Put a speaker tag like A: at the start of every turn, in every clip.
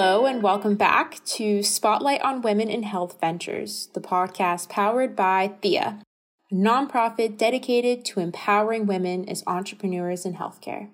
A: Hello, and welcome back to Spotlight on Women in Health Ventures, the podcast powered by Thea, a nonprofit dedicated to empowering women as entrepreneurs in healthcare.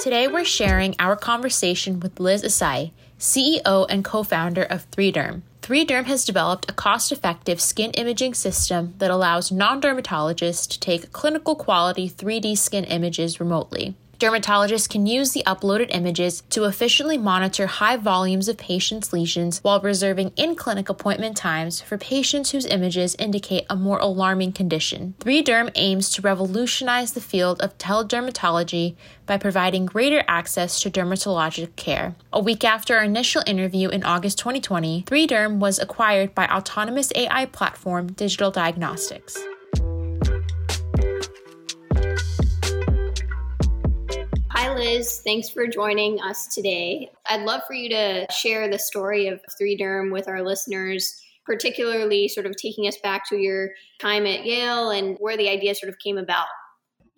A: Today, we're sharing our conversation with Liz Asai, CEO and co founder of 3Derm. 3Derm has developed a cost effective skin imaging system that allows non dermatologists to take clinical quality 3D skin images remotely. Dermatologists can use the uploaded images to efficiently monitor high volumes of patients' lesions while reserving in clinic appointment times for patients whose images indicate a more alarming condition. 3Derm aims to revolutionize the field of teledermatology by providing greater access to dermatologic care. A week after our initial interview in August 2020, 3Derm was acquired by autonomous AI platform Digital Diagnostics.
B: Liz. Thanks for joining us today. I'd love for you to share the story of 3Derm with our listeners, particularly sort of taking us back to your time at Yale and where the idea sort of came about.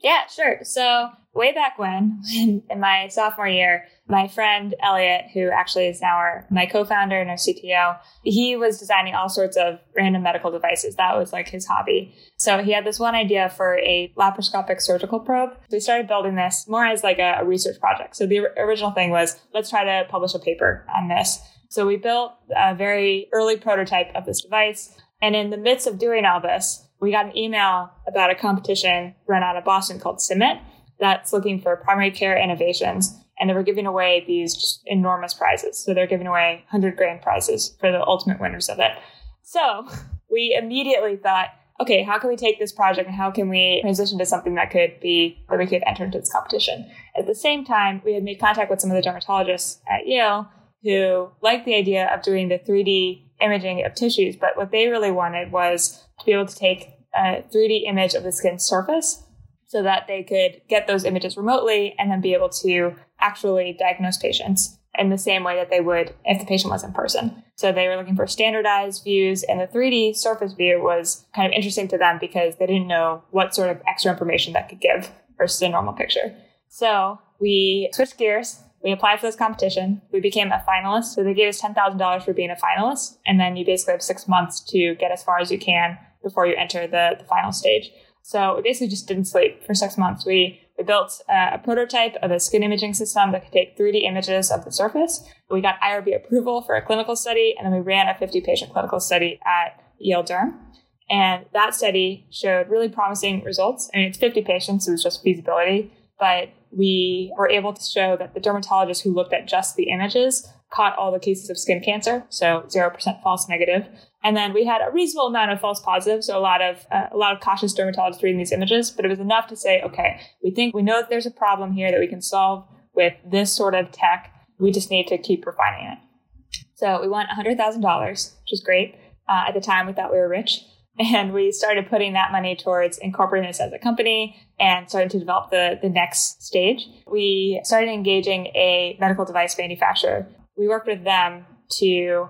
C: Yeah, sure. So, way back when, in my sophomore year, my friend Elliot, who actually is now our, my co founder and our CTO, he was designing all sorts of random medical devices. That was like his hobby. So, he had this one idea for a laparoscopic surgical probe. We started building this more as like a, a research project. So, the original thing was let's try to publish a paper on this. So, we built a very early prototype of this device. And in the midst of doing all this, we got an email about a competition run out of Boston called CIMIT that's looking for primary care innovations. And they were giving away these just enormous prizes. So they're giving away 100 grand prizes for the ultimate winners of it. So we immediately thought, okay, how can we take this project and how can we transition to something that could be, that we could enter into this competition? At the same time, we had made contact with some of the dermatologists at Yale who liked the idea of doing the 3D imaging of tissues, but what they really wanted was to be able to take a 3D image of the skin surface so that they could get those images remotely and then be able to actually diagnose patients in the same way that they would if the patient was in person. So they were looking for standardized views, and the 3D surface view was kind of interesting to them because they didn't know what sort of extra information that could give versus a normal picture. So we switched gears. We applied for this competition. We became a finalist. So they gave us $10,000 for being a finalist. And then you basically have six months to get as far as you can before you enter the, the final stage. So we basically just didn't sleep for six months. We we built uh, a prototype of a skin imaging system that could take 3D images of the surface. We got IRB approval for a clinical study, and then we ran a 50 patient clinical study at Yale Derm. And that study showed really promising results. I mean, it's 50 patients, it was just feasibility, but we were able to show that the dermatologist who looked at just the images caught all the cases of skin cancer, so 0% false negative. And then we had a reasonable amount of false positives, so a lot of uh, a lot of cautious dermatologists reading these images, but it was enough to say, okay, we think we know that there's a problem here that we can solve with this sort of tech. We just need to keep refining it. So we won $100,000, which is great. Uh, at the time, we thought we were rich. And we started putting that money towards incorporating this as a company and starting to develop the, the next stage. We started engaging a medical device manufacturer we worked with them to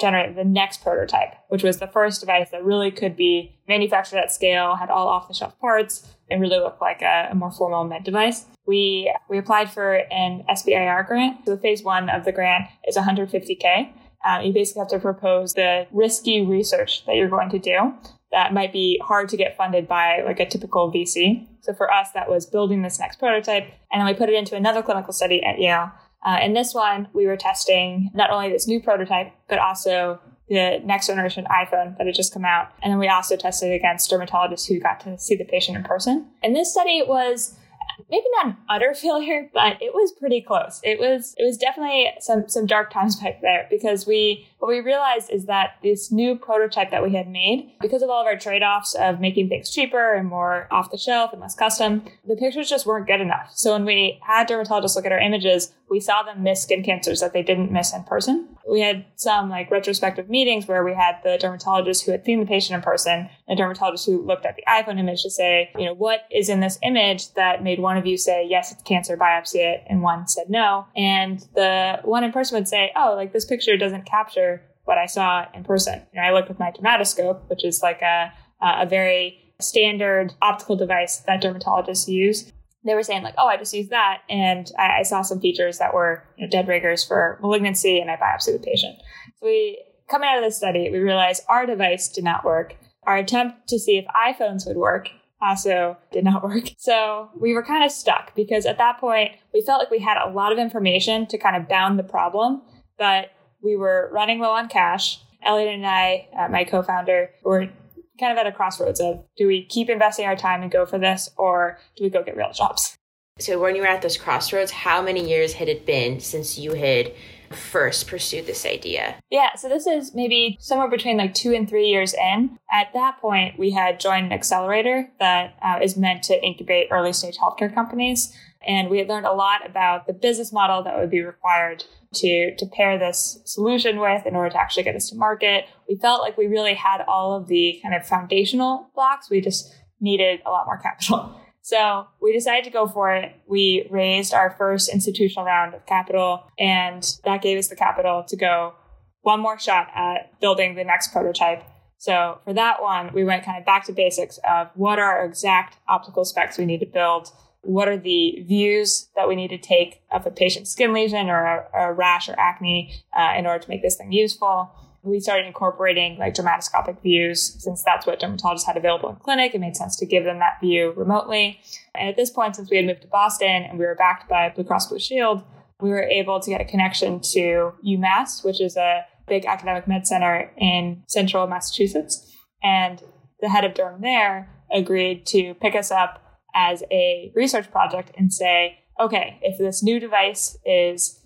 C: generate the next prototype, which was the first device that really could be manufactured at scale, had all off the shelf parts, and really looked like a, a, more formal med device. We we applied for an SBIR grant. So the phase one of the grant is 150k. Um, you basically have to propose the risky research that you're going to do that might be hard to get funded by like a typical VC. So for us, that was building this next prototype, and then we put it into another clinical study at Yale uh, in this one, we were testing not only this new prototype, but also the next generation iPhone that had just come out. And then we also tested against dermatologists who got to see the patient in person. And this study was maybe not an utter failure, but it was pretty close. It was it was definitely some some dark times back there because we what we realized is that this new prototype that we had made, because of all of our trade-offs of making things cheaper and more off the shelf and less custom, the pictures just weren't good enough. So when we had dermatologists look at our images, we saw them miss skin cancers that they didn't miss in person. We had some like retrospective meetings where we had the dermatologist who had seen the patient in person, and dermatologist who looked at the iPhone image to say, you know, what is in this image that made one of you say, yes, it's cancer, biopsy it, and one said no. And the one in person would say, oh, like this picture doesn't capture what I saw in person. You know, I looked with my dermatoscope, which is like a, a very standard optical device that dermatologists use. they were saying like, oh, I just used that, and I, I saw some features that were you know, dead riggers for malignancy, and I biopsied the patient. So we coming out of this study, we realized our device did not work. Our attempt to see if iPhones would work also did not work. So we were kind of stuck because at that point we felt like we had a lot of information to kind of bound the problem, but we were running low on cash. Elliot and I, uh, my co-founder, were kind of at a crossroads of do we keep investing our time and go for this or do we go get real jobs?
A: So when you were at those crossroads, how many years had it been since you had first pursued this idea?
C: Yeah, so this is maybe somewhere between like two and three years in. At that point, we had joined an accelerator that uh, is meant to incubate early stage healthcare companies. And we had learned a lot about the business model that would be required to, to pair this solution with in order to actually get this to market. We felt like we really had all of the kind of foundational blocks. We just needed a lot more capital. So we decided to go for it. We raised our first institutional round of capital, and that gave us the capital to go one more shot at building the next prototype. So for that one, we went kind of back to basics of what are our exact optical specs we need to build what are the views that we need to take of a patient's skin lesion or a, a rash or acne uh, in order to make this thing useful. We started incorporating like dermatoscopic views since that's what dermatologists had available in clinic. It made sense to give them that view remotely. And at this point, since we had moved to Boston and we were backed by Blue Cross Blue Shield, we were able to get a connection to UMass, which is a big academic med center in central Massachusetts. And the head of derm there agreed to pick us up as a research project and say, okay, if this new device is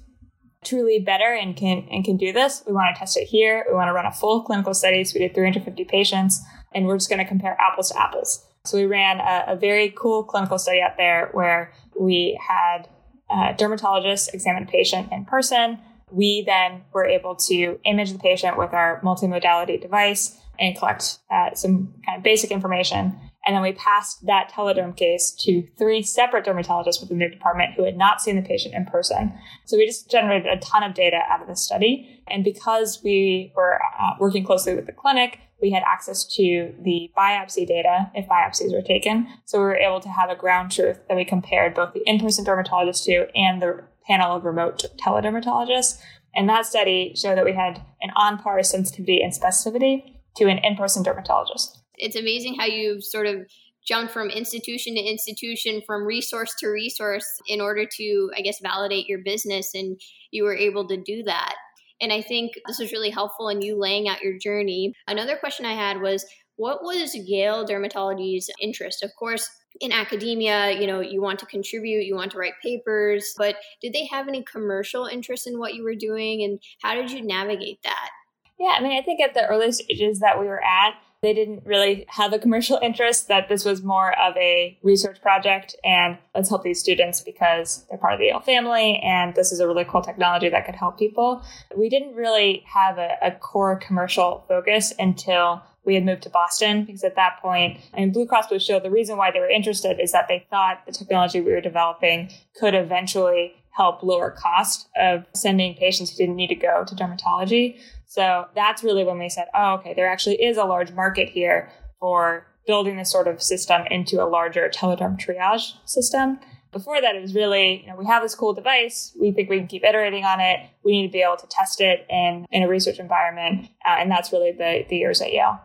C: truly better and can and can do this, we want to test it here. We want to run a full clinical study. So we did 350 patients, and we're just going to compare apples to apples. So we ran a, a very cool clinical study out there where we had a dermatologists examine a patient in person. We then were able to image the patient with our multimodality device and collect uh, some kind of basic information. And then we passed that telederm case to three separate dermatologists within their department who had not seen the patient in person. So we just generated a ton of data out of the study. And because we were uh, working closely with the clinic, we had access to the biopsy data if biopsies were taken. So we were able to have a ground truth that we compared both the in person dermatologist to and the panel of remote teledermatologists. And that study showed that we had an on par sensitivity and specificity to an in person dermatologist
B: it's amazing how you've sort of jumped from institution to institution, from resource to resource in order to, I guess, validate your business. And you were able to do that. And I think this was really helpful in you laying out your journey. Another question I had was what was Yale Dermatology's interest? Of course, in academia, you know, you want to contribute, you want to write papers, but did they have any commercial interest in what you were doing? And how did you navigate that?
C: Yeah, I mean, I think at the early stages that we were at, they didn't really have a commercial interest, that this was more of a research project and let's help these students because they're part of the Yale family and this is a really cool technology that could help people. We didn't really have a, a core commercial focus until we had moved to Boston because at that point, I mean, Blue Cross Blue Shield, the reason why they were interested is that they thought the technology we were developing could eventually help lower cost of sending patients who didn't need to go to dermatology. So that's really when we said, oh, okay, there actually is a large market here for building this sort of system into a larger telederm triage system. Before that, it was really, you know, we have this cool device. We think we can keep iterating on it. We need to be able to test it in, in a research environment. Uh, and that's really the, the years at Yale.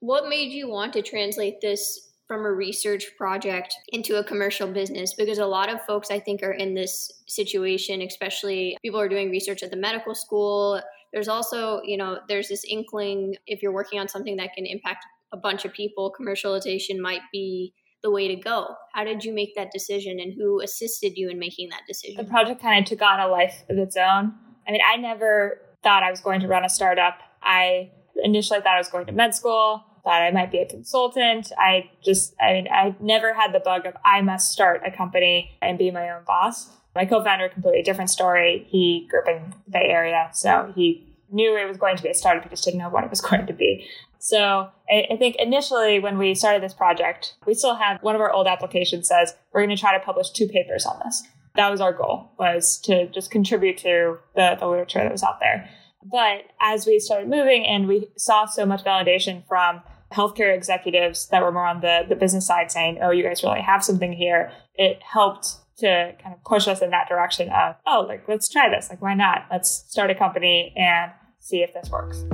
B: What made you want to translate this from a research project into a commercial business because a lot of folks I think are in this situation, especially people are doing research at the medical school. There's also, you know, there's this inkling if you're working on something that can impact a bunch of people, commercialization might be the way to go. How did you make that decision and who assisted you in making that decision?
C: The project kind of took on a life of its own. I mean, I never thought I was going to run a startup. I initially thought I was going to med school thought I might be a consultant. I just, I mean, I never had the bug of I must start a company and be my own boss. My co-founder, completely different story. He grew up in the Bay Area, so he knew it was going to be a startup. He just didn't know what it was going to be. So I, I think initially when we started this project, we still had one of our old applications says we're going to try to publish two papers on this. That was our goal was to just contribute to the, the literature that was out there. But as we started moving and we saw so much validation from healthcare executives that were more on the, the business side saying, oh, you guys really have something here, it helped to kind of push us in that direction of, oh, like, let's try this. Like, why not? Let's start a company and see if this works.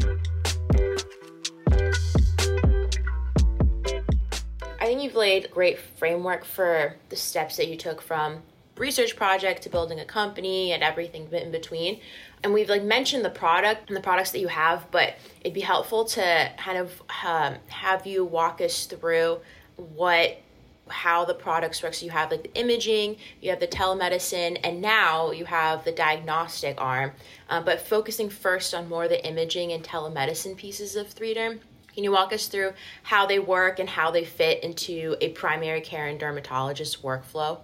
A: I think you've laid a great framework for the steps that you took from research project to building a company and everything in between and we've like mentioned the product and the products that you have but it'd be helpful to kind of um, have you walk us through what how the products work so you have like the imaging you have the telemedicine and now you have the diagnostic arm um, but focusing first on more the imaging and telemedicine pieces of 3derm can you walk us through how they work and how they fit into a primary care and dermatologist workflow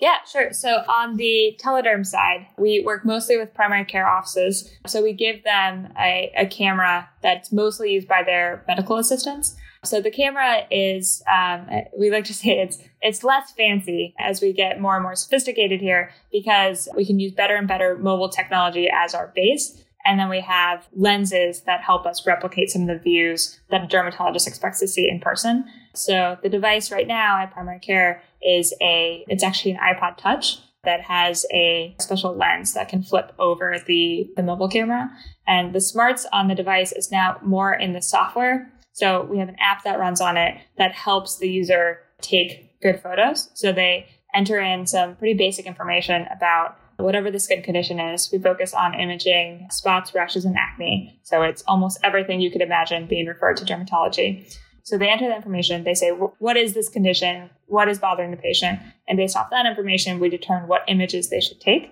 C: yeah, sure. So on the telederm side, we work mostly with primary care offices. So we give them a, a camera that's mostly used by their medical assistants. So the camera is, um, we like to say it's it's less fancy as we get more and more sophisticated here because we can use better and better mobile technology as our base. And then we have lenses that help us replicate some of the views that a dermatologist expects to see in person. So the device right now at primary care is a, it's actually an iPod touch that has a special lens that can flip over the, the mobile camera. And the smarts on the device is now more in the software. So we have an app that runs on it that helps the user take good photos. So they enter in some pretty basic information about whatever the skin condition is. We focus on imaging spots, rashes, and acne. So it's almost everything you could imagine being referred to dermatology. So they enter the information. They say, what is this condition? What is bothering the patient? And based off that information, we determine what images they should take.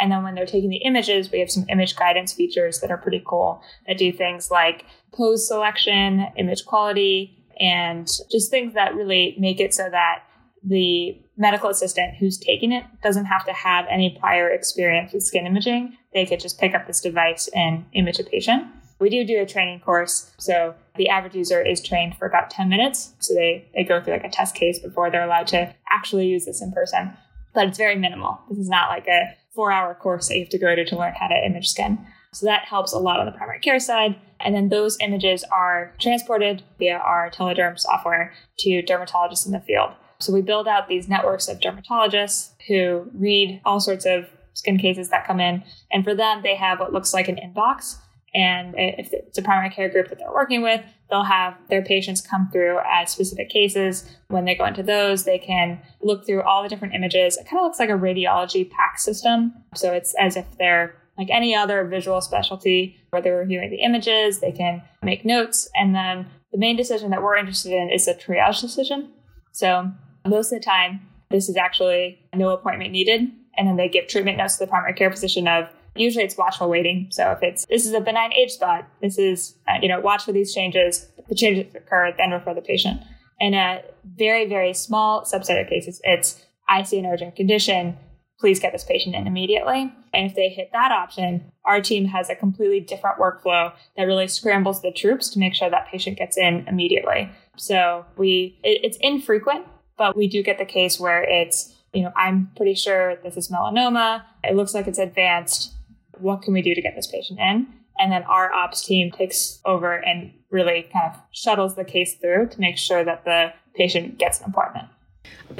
C: And then when they're taking the images, we have some image guidance features that are pretty cool that do things like pose selection, image quality, and just things that really make it so that the medical assistant who's taking it doesn't have to have any prior experience with skin imaging. They could just pick up this device and image a patient. We do do a training course. So the average user is trained for about 10 minutes. So they, they go through like a test case before they're allowed to actually use this in person. But it's very minimal. This is not like a four hour course that you have to go to to learn how to image skin. So that helps a lot on the primary care side. And then those images are transported via our telederm software to dermatologists in the field. So we build out these networks of dermatologists who read all sorts of skin cases that come in. And for them, they have what looks like an inbox and if it's a primary care group that they're working with, they'll have their patients come through as specific cases. When they go into those, they can look through all the different images. It kind of looks like a radiology PACS system. So it's as if they're like any other visual specialty where they're reviewing the images, they can make notes. And then the main decision that we're interested in is a triage decision. So most of the time, this is actually no appointment needed. And then they give treatment notes to the primary care physician of Usually it's watchful waiting. So if it's, this is a benign age spot, this is, uh, you know, watch for these changes. The changes occur, then refer the patient. In a very, very small subset of cases, it's, I see an urgent condition. Please get this patient in immediately. And if they hit that option, our team has a completely different workflow that really scrambles the troops to make sure that patient gets in immediately. So we, it, it's infrequent, but we do get the case where it's, you know, I'm pretty sure this is melanoma. It looks like it's advanced what can we do to get this patient in? And then our ops team takes over and really kind of shuttles the case through to make sure that the patient gets an appointment.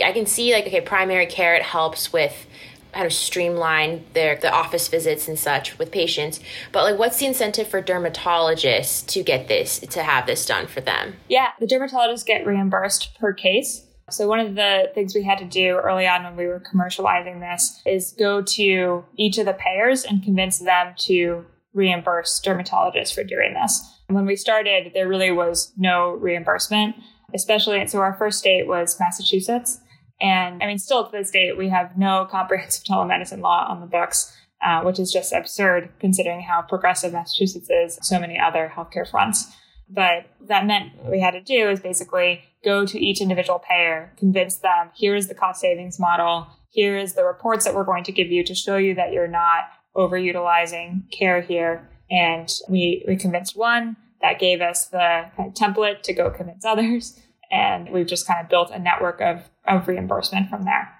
A: I can see like okay, primary care it helps with how to streamline their the office visits and such with patients. But like what's the incentive for dermatologists to get this to have this done for them?
C: Yeah, the dermatologists get reimbursed per case. So one of the things we had to do early on when we were commercializing this is go to each of the payers and convince them to reimburse dermatologists for doing this. And when we started, there really was no reimbursement, especially so our first state was Massachusetts. And I mean, still to this date, we have no comprehensive telemedicine law on the books, uh, which is just absurd considering how progressive Massachusetts is, so many other healthcare fronts. But that meant what we had to do is basically go to each individual payer, convince them, here is the cost savings model. Here is the reports that we're going to give you to show you that you're not overutilizing care here. And we, we convinced one that gave us the kind of template to go convince others. And we've just kind of built a network of, of reimbursement from there.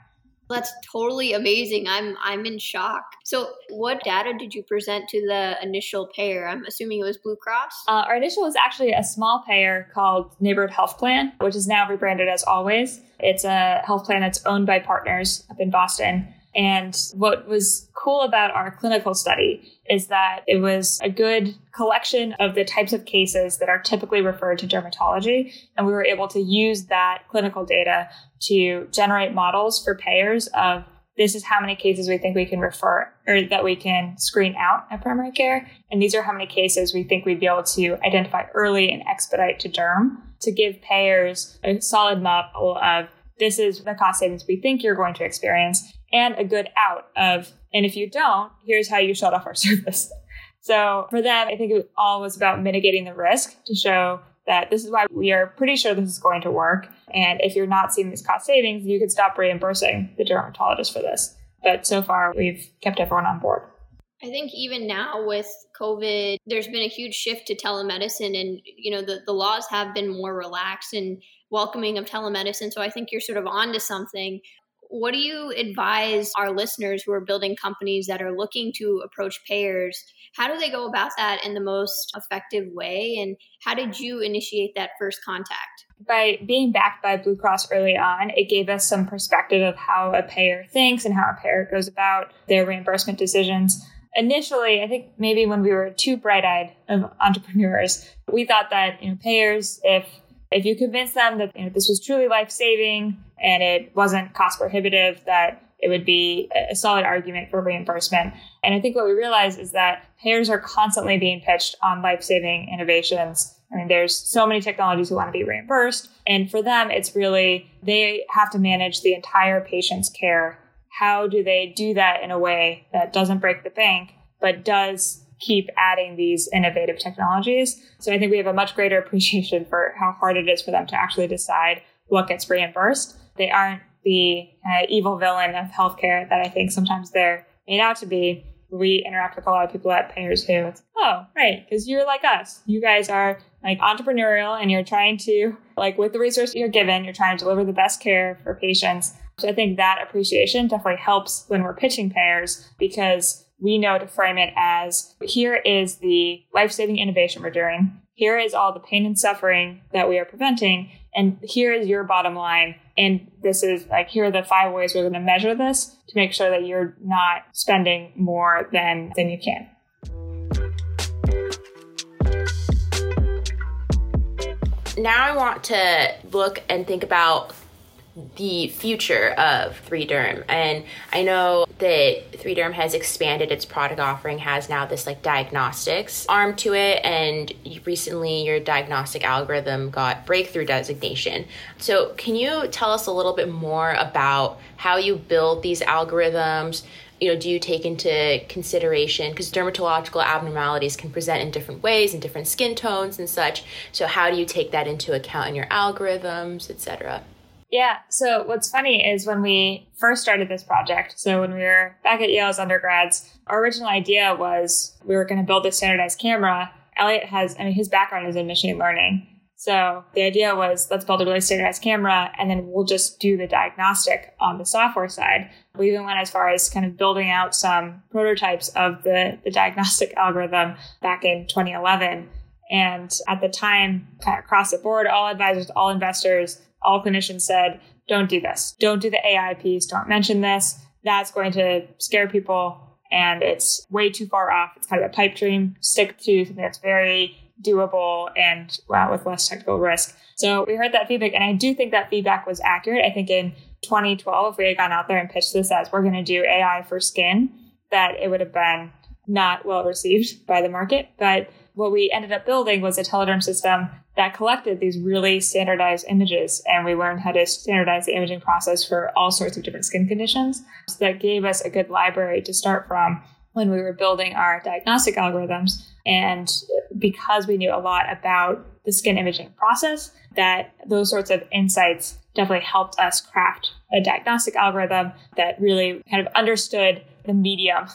B: That's totally amazing. I'm I'm in shock. So, what data did you present to the initial payer? I'm assuming it was Blue Cross.
C: Uh, our initial was actually a small payer called Neighborhood Health Plan, which is now rebranded as AllWays. It's a health plan that's owned by partners up in Boston. And what was cool about our clinical study is that it was a good collection of the types of cases that are typically referred to dermatology. And we were able to use that clinical data to generate models for payers of this is how many cases we think we can refer or that we can screen out at primary care. And these are how many cases we think we'd be able to identify early and expedite to derm to give payers a solid model of this is the cost savings we think you're going to experience and a good out of, and if you don't, here's how you shut off our service. So for them, I think it all was about mitigating the risk to show that this is why we are pretty sure this is going to work. And if you're not seeing these cost savings, you could stop reimbursing the dermatologist for this. But so far, we've kept everyone on board.
B: I think even now with COVID, there's been a huge shift to telemedicine, and you know the, the laws have been more relaxed and welcoming of telemedicine. So I think you're sort of onto something. What do you advise our listeners who are building companies that are looking to approach payers? How do they go about that in the most effective way? And how did you initiate that first contact?
C: By being backed by Blue Cross early on, it gave us some perspective of how a payer thinks and how a payer goes about their reimbursement decisions. Initially, I think maybe when we were too bright-eyed of entrepreneurs, we thought that you know payers, if if you convince them that you know, this was truly life saving and it wasn't cost prohibitive, that it would be a solid argument for reimbursement. And I think what we realize is that payers are constantly being pitched on life saving innovations. I mean, there's so many technologies who want to be reimbursed. And for them, it's really, they have to manage the entire patient's care. How do they do that in a way that doesn't break the bank, but does keep adding these innovative technologies. So I think we have a much greater appreciation for how hard it is for them to actually decide what gets reimbursed. They aren't the uh, evil villain of healthcare that I think sometimes they're made out to be. We interact with a lot of people at payers who, it's, oh, right, because you're like us. You guys are like entrepreneurial and you're trying to, like, with the resources you're given, you're trying to deliver the best care for patients. So I think that appreciation definitely helps when we're pitching payers because we know to frame it as here is the life saving innovation we're doing. Here is all the pain and suffering that we are preventing. And here is your bottom line. And this is like, here are the five ways we're going to measure this to make sure that you're not spending more than, than you can.
A: Now I want to look and think about the future of 3Derm. And I know that 3Derm has expanded its product offering, has now this like diagnostics arm to it. And recently, your diagnostic algorithm got breakthrough designation. So, can you tell us a little bit more about how you build these algorithms? you know do you take into consideration because dermatological abnormalities can present in different ways in different skin tones and such so how do you take that into account in your algorithms etc
C: yeah. So what's funny is when we first started this project, so when we were back at Yale as undergrads, our original idea was we were going to build this standardized camera. Elliot has, I mean, his background is in machine learning. So the idea was let's build a really standardized camera and then we'll just do the diagnostic on the software side. We even went as far as kind of building out some prototypes of the, the diagnostic algorithm back in 2011. And at the time, kind of across the board, all advisors, all investors, all clinicians said, don't do this. Don't do the AI piece. Don't mention this. That's going to scare people and it's way too far off. It's kind of a pipe dream. Stick to something that's very doable and well, with less technical risk. So we heard that feedback, and I do think that feedback was accurate. I think in 2012, if we had gone out there and pitched this as we're going to do AI for skin, that it would have been not well received by the market. But what we ended up building was a telederm system that collected these really standardized images and we learned how to standardize the imaging process for all sorts of different skin conditions. So that gave us a good library to start from when we were building our diagnostic algorithms. And because we knew a lot about the skin imaging process, that those sorts of insights definitely helped us craft a diagnostic algorithm that really kind of understood the medium.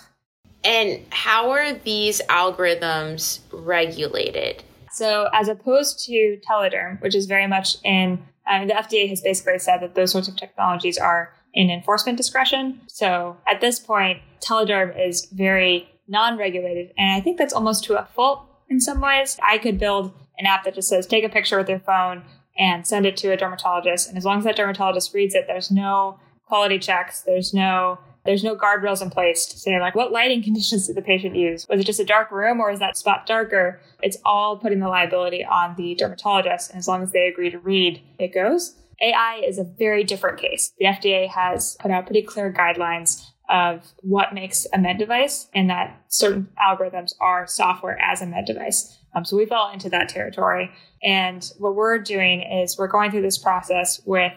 A: And how are these algorithms regulated?
C: So, as opposed to telederm, which is very much in, uh, the FDA has basically said that those sorts of technologies are in enforcement discretion. So at this point, Telederm is very non regulated. And I think that's almost to a fault in some ways. I could build an app that just says take a picture with your phone and send it to a dermatologist. And as long as that dermatologist reads it, there's no quality checks, there's no there's no guardrails in place to say like what lighting conditions did the patient use? Was it just a dark room or is that spot darker? It's all putting the liability on the dermatologist. And as long as they agree to read, it goes. AI is a very different case. The FDA has put out pretty clear guidelines of what makes a med device and that certain algorithms are software as a med device. Um, so we fall into that territory. And what we're doing is we're going through this process with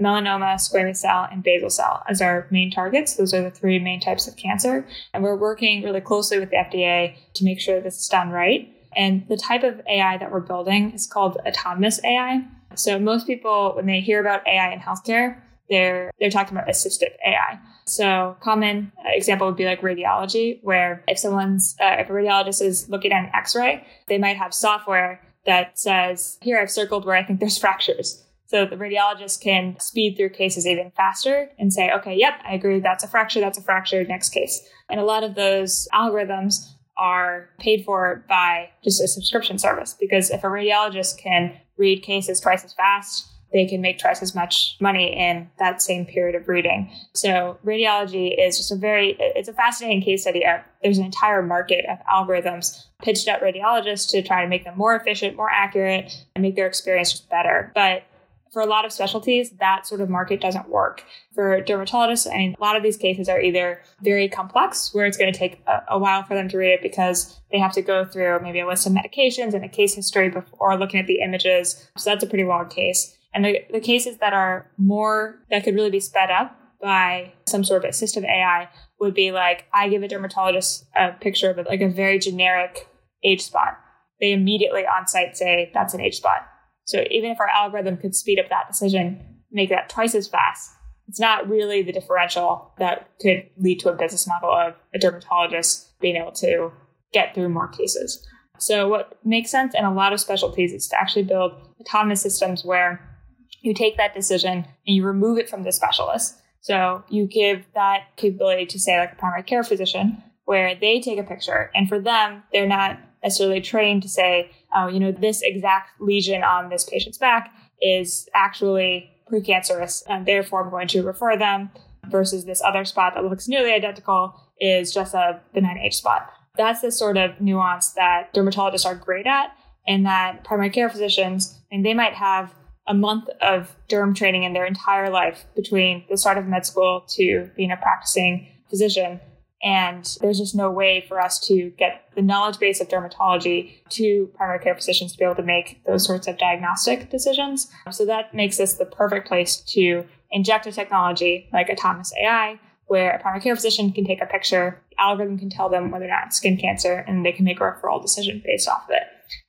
C: melanoma, squamous cell, and basal cell as our main targets. Those are the three main types of cancer. And we're working really closely with the FDA to make sure this is done right. And the type of AI that we're building is called autonomous AI. So most people, when they hear about AI in healthcare, they're they're talking about assistive AI. So common example would be like radiology, where if someone's uh, if a radiologist is looking at an X-ray, they might have software that says, "Here I've circled where I think there's fractures." So the radiologist can speed through cases even faster and say, "Okay, yep, I agree. That's a fracture. That's a fracture. Next case." And a lot of those algorithms are paid for by just a subscription service because if a radiologist can read cases twice as fast they can make twice as much money in that same period of reading. So radiology is just a very, it's a fascinating case study. There's an entire market of algorithms pitched at radiologists to try to make them more efficient, more accurate, and make their experience just better. But for a lot of specialties, that sort of market doesn't work. For dermatologists, I mean, a lot of these cases are either very complex, where it's going to take a, a, while for them to read it because they have to go through maybe a list of medications and a case history before looking at the images. So that's a pretty long case. And the, the cases that are more, that could really be sped up by some sort of assistive AI would be like, I give a dermatologist a picture of like a very generic age spot. They immediately on site say that's an age spot. So even if our algorithm could speed up that decision, make that twice as fast, it's not really the differential that could lead to a business model of a dermatologist being able to get through more cases. So what makes sense in a lot of specialties is to actually build autonomous systems where you take that decision and you remove it from the specialist. So you give that capability to say like a primary care physician where they take a picture and for them, they're not necessarily trained to say, oh, you know, this exact lesion on this patient's back is actually precancerous and therefore I'm going to refer them versus this other spot that looks nearly identical is just a benign age spot. That's the sort of nuance that dermatologists are great at and that primary care physicians, and they might have a month of derm training in their entire life between the start of med school to being a practicing physician. And there's just no way for us to get the knowledge base of dermatology to primary care physicians to be able to make those sorts of diagnostic decisions. So that makes this the perfect place to inject a technology like autonomous AI, where a primary care physician can take a picture, the algorithm can tell them whether or not it's skin cancer, and they can make a referral decision based off of it.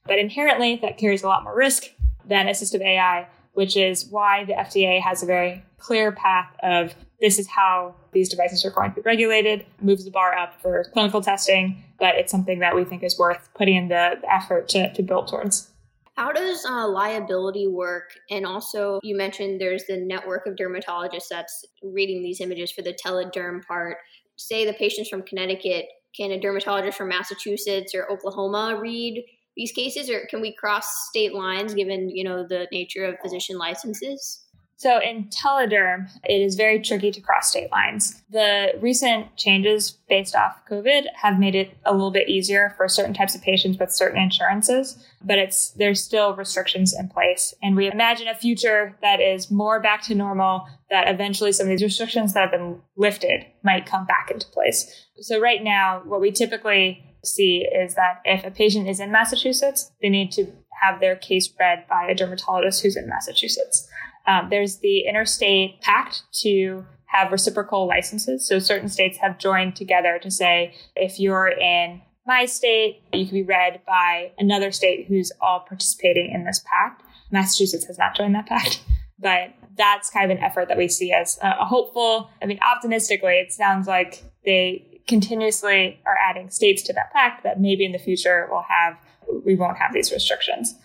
C: But inherently, that carries a lot more risk than assistive AI, which is why the FDA has a very clear path of this is how these devices are going to be regulated, moves the bar up for clinical testing, but it's something that we think is worth putting in the, effort to, to build towards.
B: How does uh, liability work? And also, you mentioned there's the network of dermatologists that's reading these images for the telederm part. Say the patient's from Connecticut, can a dermatologist from Massachusetts or Oklahoma read these cases, or can we cross state lines given you know the nature of physician licenses?
C: So in telederm, it is very tricky to cross state lines. The recent changes based off COVID have made it a little bit easier for certain types of patients with certain insurances, but it's there's still restrictions in place. And we imagine a future that is more back to normal, that eventually some of these restrictions that have been lifted might come back into place. So right now, what we typically see is that if a patient is in Massachusetts, they need to have their case read by a dermatologist who's in Massachusetts. Um, there's the interstate pact to have reciprocal licenses. So certain states have joined together to say if you're in my state, you can be read by another state who's all participating in this pact. Massachusetts has not joined that pact, but that's kind of an effort that we see as a hopeful. I mean, optimistically, it sounds like they continuously are adding states to that pact that maybe in the future we'll have we won't have these restrictions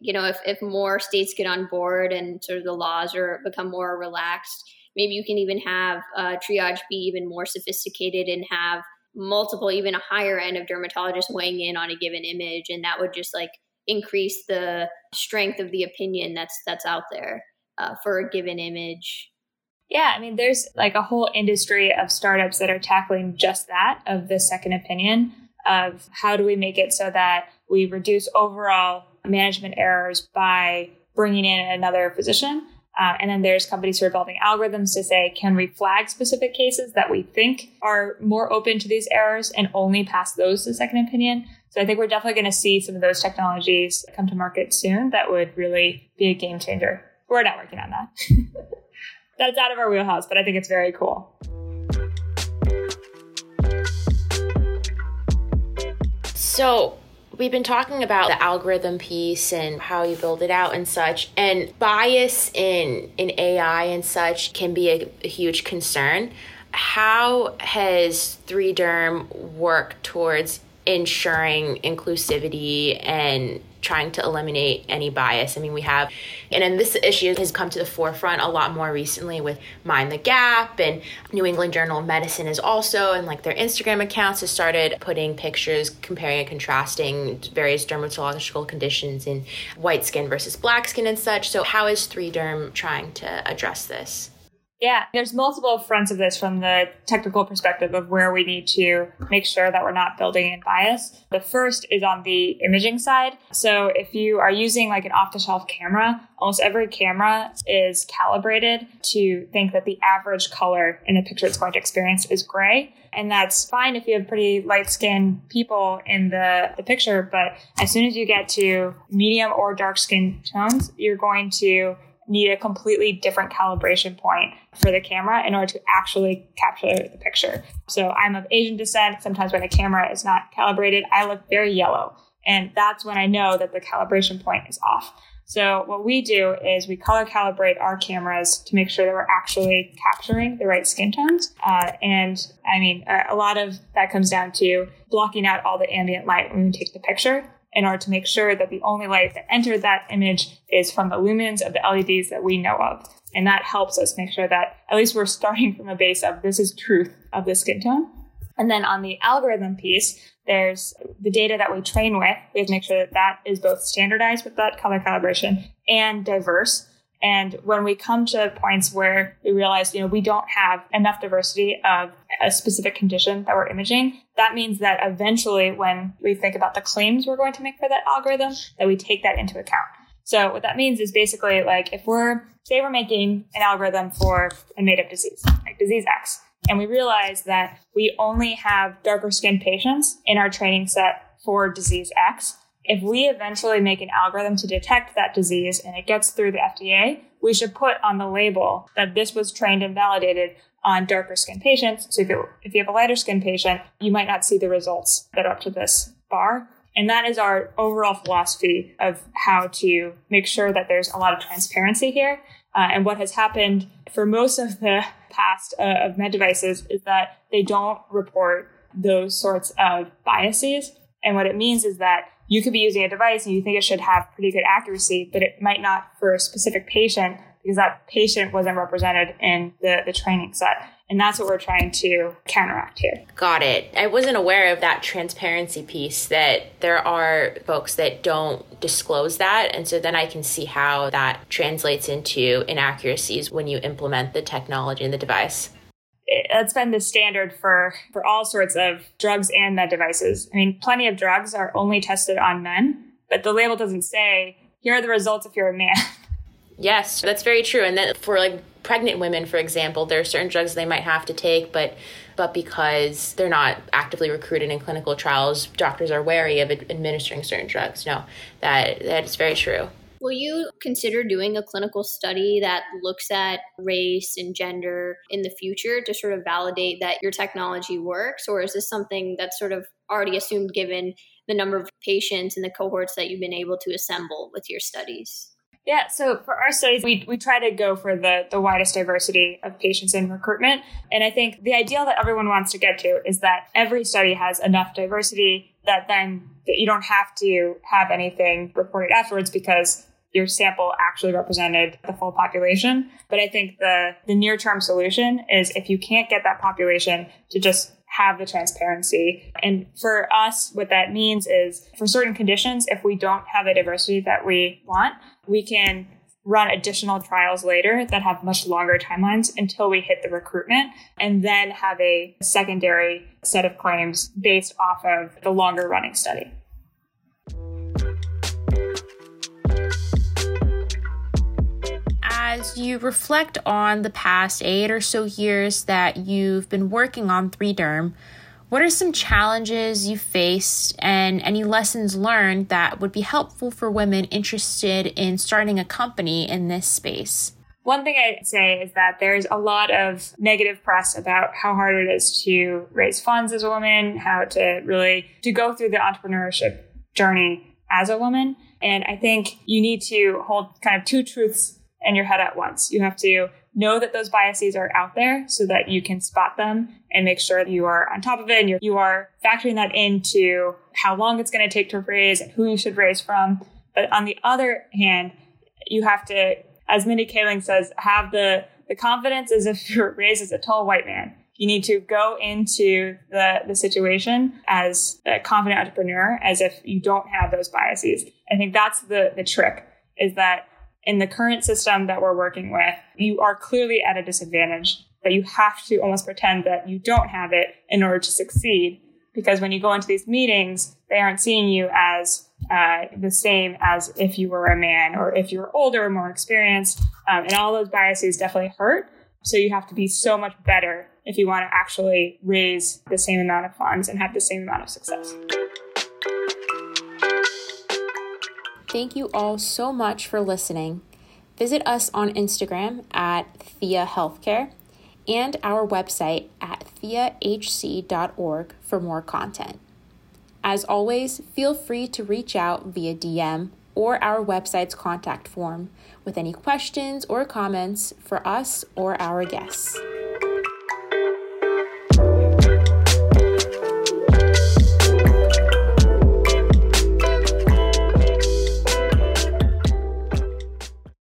B: you know if, if more states get on board and sort of the laws are become more relaxed maybe you can even have uh, triage be even more sophisticated and have multiple, even a higher end of dermatologists weighing in on a given image, and that would just like increase the strength of the opinion that's that's out there uh, for a given image.
C: Yeah, I mean, there's like a whole industry of startups that are tackling just that of the second opinion of how do we make it so that we reduce overall management errors by bringing in another physician. Uh, and then there's companies who are building algorithms to say, can we flag specific cases that we think are more open to these errors and only pass those to second opinion? So I think we're definitely going to see some of those technologies come to market soon that would really be a game changer. We're not working on that. That's out of our wheelhouse, but I think it's very cool.
A: So, we've been talking about the algorithm piece and how you build it out and such and bias in in ai and such can be a, a huge concern. How has 3derm worked towards ensuring inclusivity and trying to eliminate any bias. I mean, we have, and then this issue has come to the forefront a lot more recently with Mind the Gap and New England Journal of Medicine is also, and like their Instagram accounts has started putting pictures comparing and contrasting various dermatological conditions in white skin versus black skin and such. So, how is 3Derm trying to address this?
C: Yeah, there's multiple fronts of this from the technical perspective of where we need to make sure that we're not building in bias. The first is on the imaging side. So if you are using like an off the shelf camera, almost every camera is calibrated to think that the average color in a picture it's going to experience is gray. And that's fine if you have pretty light skinned people in the, the picture, but as soon as you get to medium or dark skin tones, you're going to need a completely different calibration point for the camera in order to actually capture the picture. So I'm of Asian descent. Sometimes when a camera is not calibrated, I look very yellow. And that's when I know that the calibration point is off. So what we do is we color calibrate our cameras to make sure that we're actually capturing the right skin tones. Uh, and I mean, a lot of that comes down to blocking out all the ambient light when we take the picture in order to make sure that the only light that entered that image is from the lumens of the LEDs that we know of. And that helps us make sure that at least we're starting from a base of this is truth of the skin tone. And then on the algorithm piece, there's the data that we train with. We have to make sure that that is both standardized with that color calibration and diverse. And when we come to points where we realize, you know, we don't have enough diversity of a specific condition that we're imaging, that means that eventually when we think about the claims we're going to make for that algorithm, that we take that into account. So what that means is basically like if we're, say we're making an algorithm for a made up disease, like disease X, and we realize that we only have darker skinned patients in our training set for disease X, if we eventually make an algorithm to detect that disease and it gets through the FDA, we should put on the label that this was trained and validated on darker skin patients. So if, it, if you have a lighter skin patient, you might not see the results that are up to this bar. And that is our overall philosophy of how to make sure that there's a lot of transparency here. Uh, and what has happened for most of the past uh, of med devices is that they don't report those sorts of biases. And what it means is that you could be using a device and you think it should have pretty good accuracy, but it might not for a specific patient because that patient wasn't represented in the, the training set. And that's what we're trying to counteract here.
A: Got it. I wasn't aware of that transparency piece that there are folks that don't disclose that. And so then I can see how that translates into inaccuracies when you implement the technology and the device
C: that's been the standard for for all sorts of drugs and med devices. I mean, plenty of drugs are only tested on men, but the label doesn't say here are the results if you're a man.
A: Yes, that's very true. And then for like pregnant women, for example, there are certain drugs they might have to take, but but because they're not actively recruited in clinical trials, doctors are wary of administering certain drugs. No, that that is very true.
B: Will you consider doing a clinical study that looks at race and gender in the future to sort of validate that your technology works? Or is this something that's sort of already assumed given the number of patients and the cohorts that you've been able to assemble with your studies?
C: Yeah, so for our studies, we, we try to go for the, the widest diversity of patients in recruitment. And I think the ideal that everyone wants to get to is that every study has enough diversity that then that you don't have to have anything reported afterwards because your sample actually represented the full population. But I think the, the near term solution is if you can't get that population to just have the transparency. And for us, what that means is for certain conditions, if we don't have the diversity that we want, we can run additional trials later that have much longer timelines until we hit the recruitment and then have a secondary set of claims based off of the longer running study.
A: As you reflect on the past eight or so years that you've been working on 3Derm, what are some challenges you faced and any lessons learned that would be helpful for women interested in starting a company in this space?
C: One thing I'd say is that there's a lot of negative press about how hard it is to raise funds as a woman, how to really to go through the entrepreneurship journey as a woman. And I think you need to hold kind of two truths in your head at once. You have to know that those biases are out there so that you can spot them and make sure that you are on top of it and you're, you are factoring that into how long it's going to take to raise and who you should raise from. But on the other hand, you have to, as Mindy Kaling says, have the, the confidence as if you're raised as a tall white man. You need to go into the, the situation as a confident entrepreneur, as if you don't have those biases. I think that's the, the trick is that in the current system that we're working with, you are clearly at a disadvantage, but you have to almost pretend that you don't have it in order to succeed. Because when you go into these meetings, they aren't seeing you as uh, the same as if you were a man or if you were older or more experienced. Um, and all those biases definitely hurt. So you have to be so much better if you want to actually raise the same amount of funds and have the same amount of success.
A: Thank you all so much for listening. Visit us on Instagram at Thea Healthcare and our website at theahc.org for more content. As always, feel free to reach out via DM or our website's contact form with any questions or comments for us or our guests.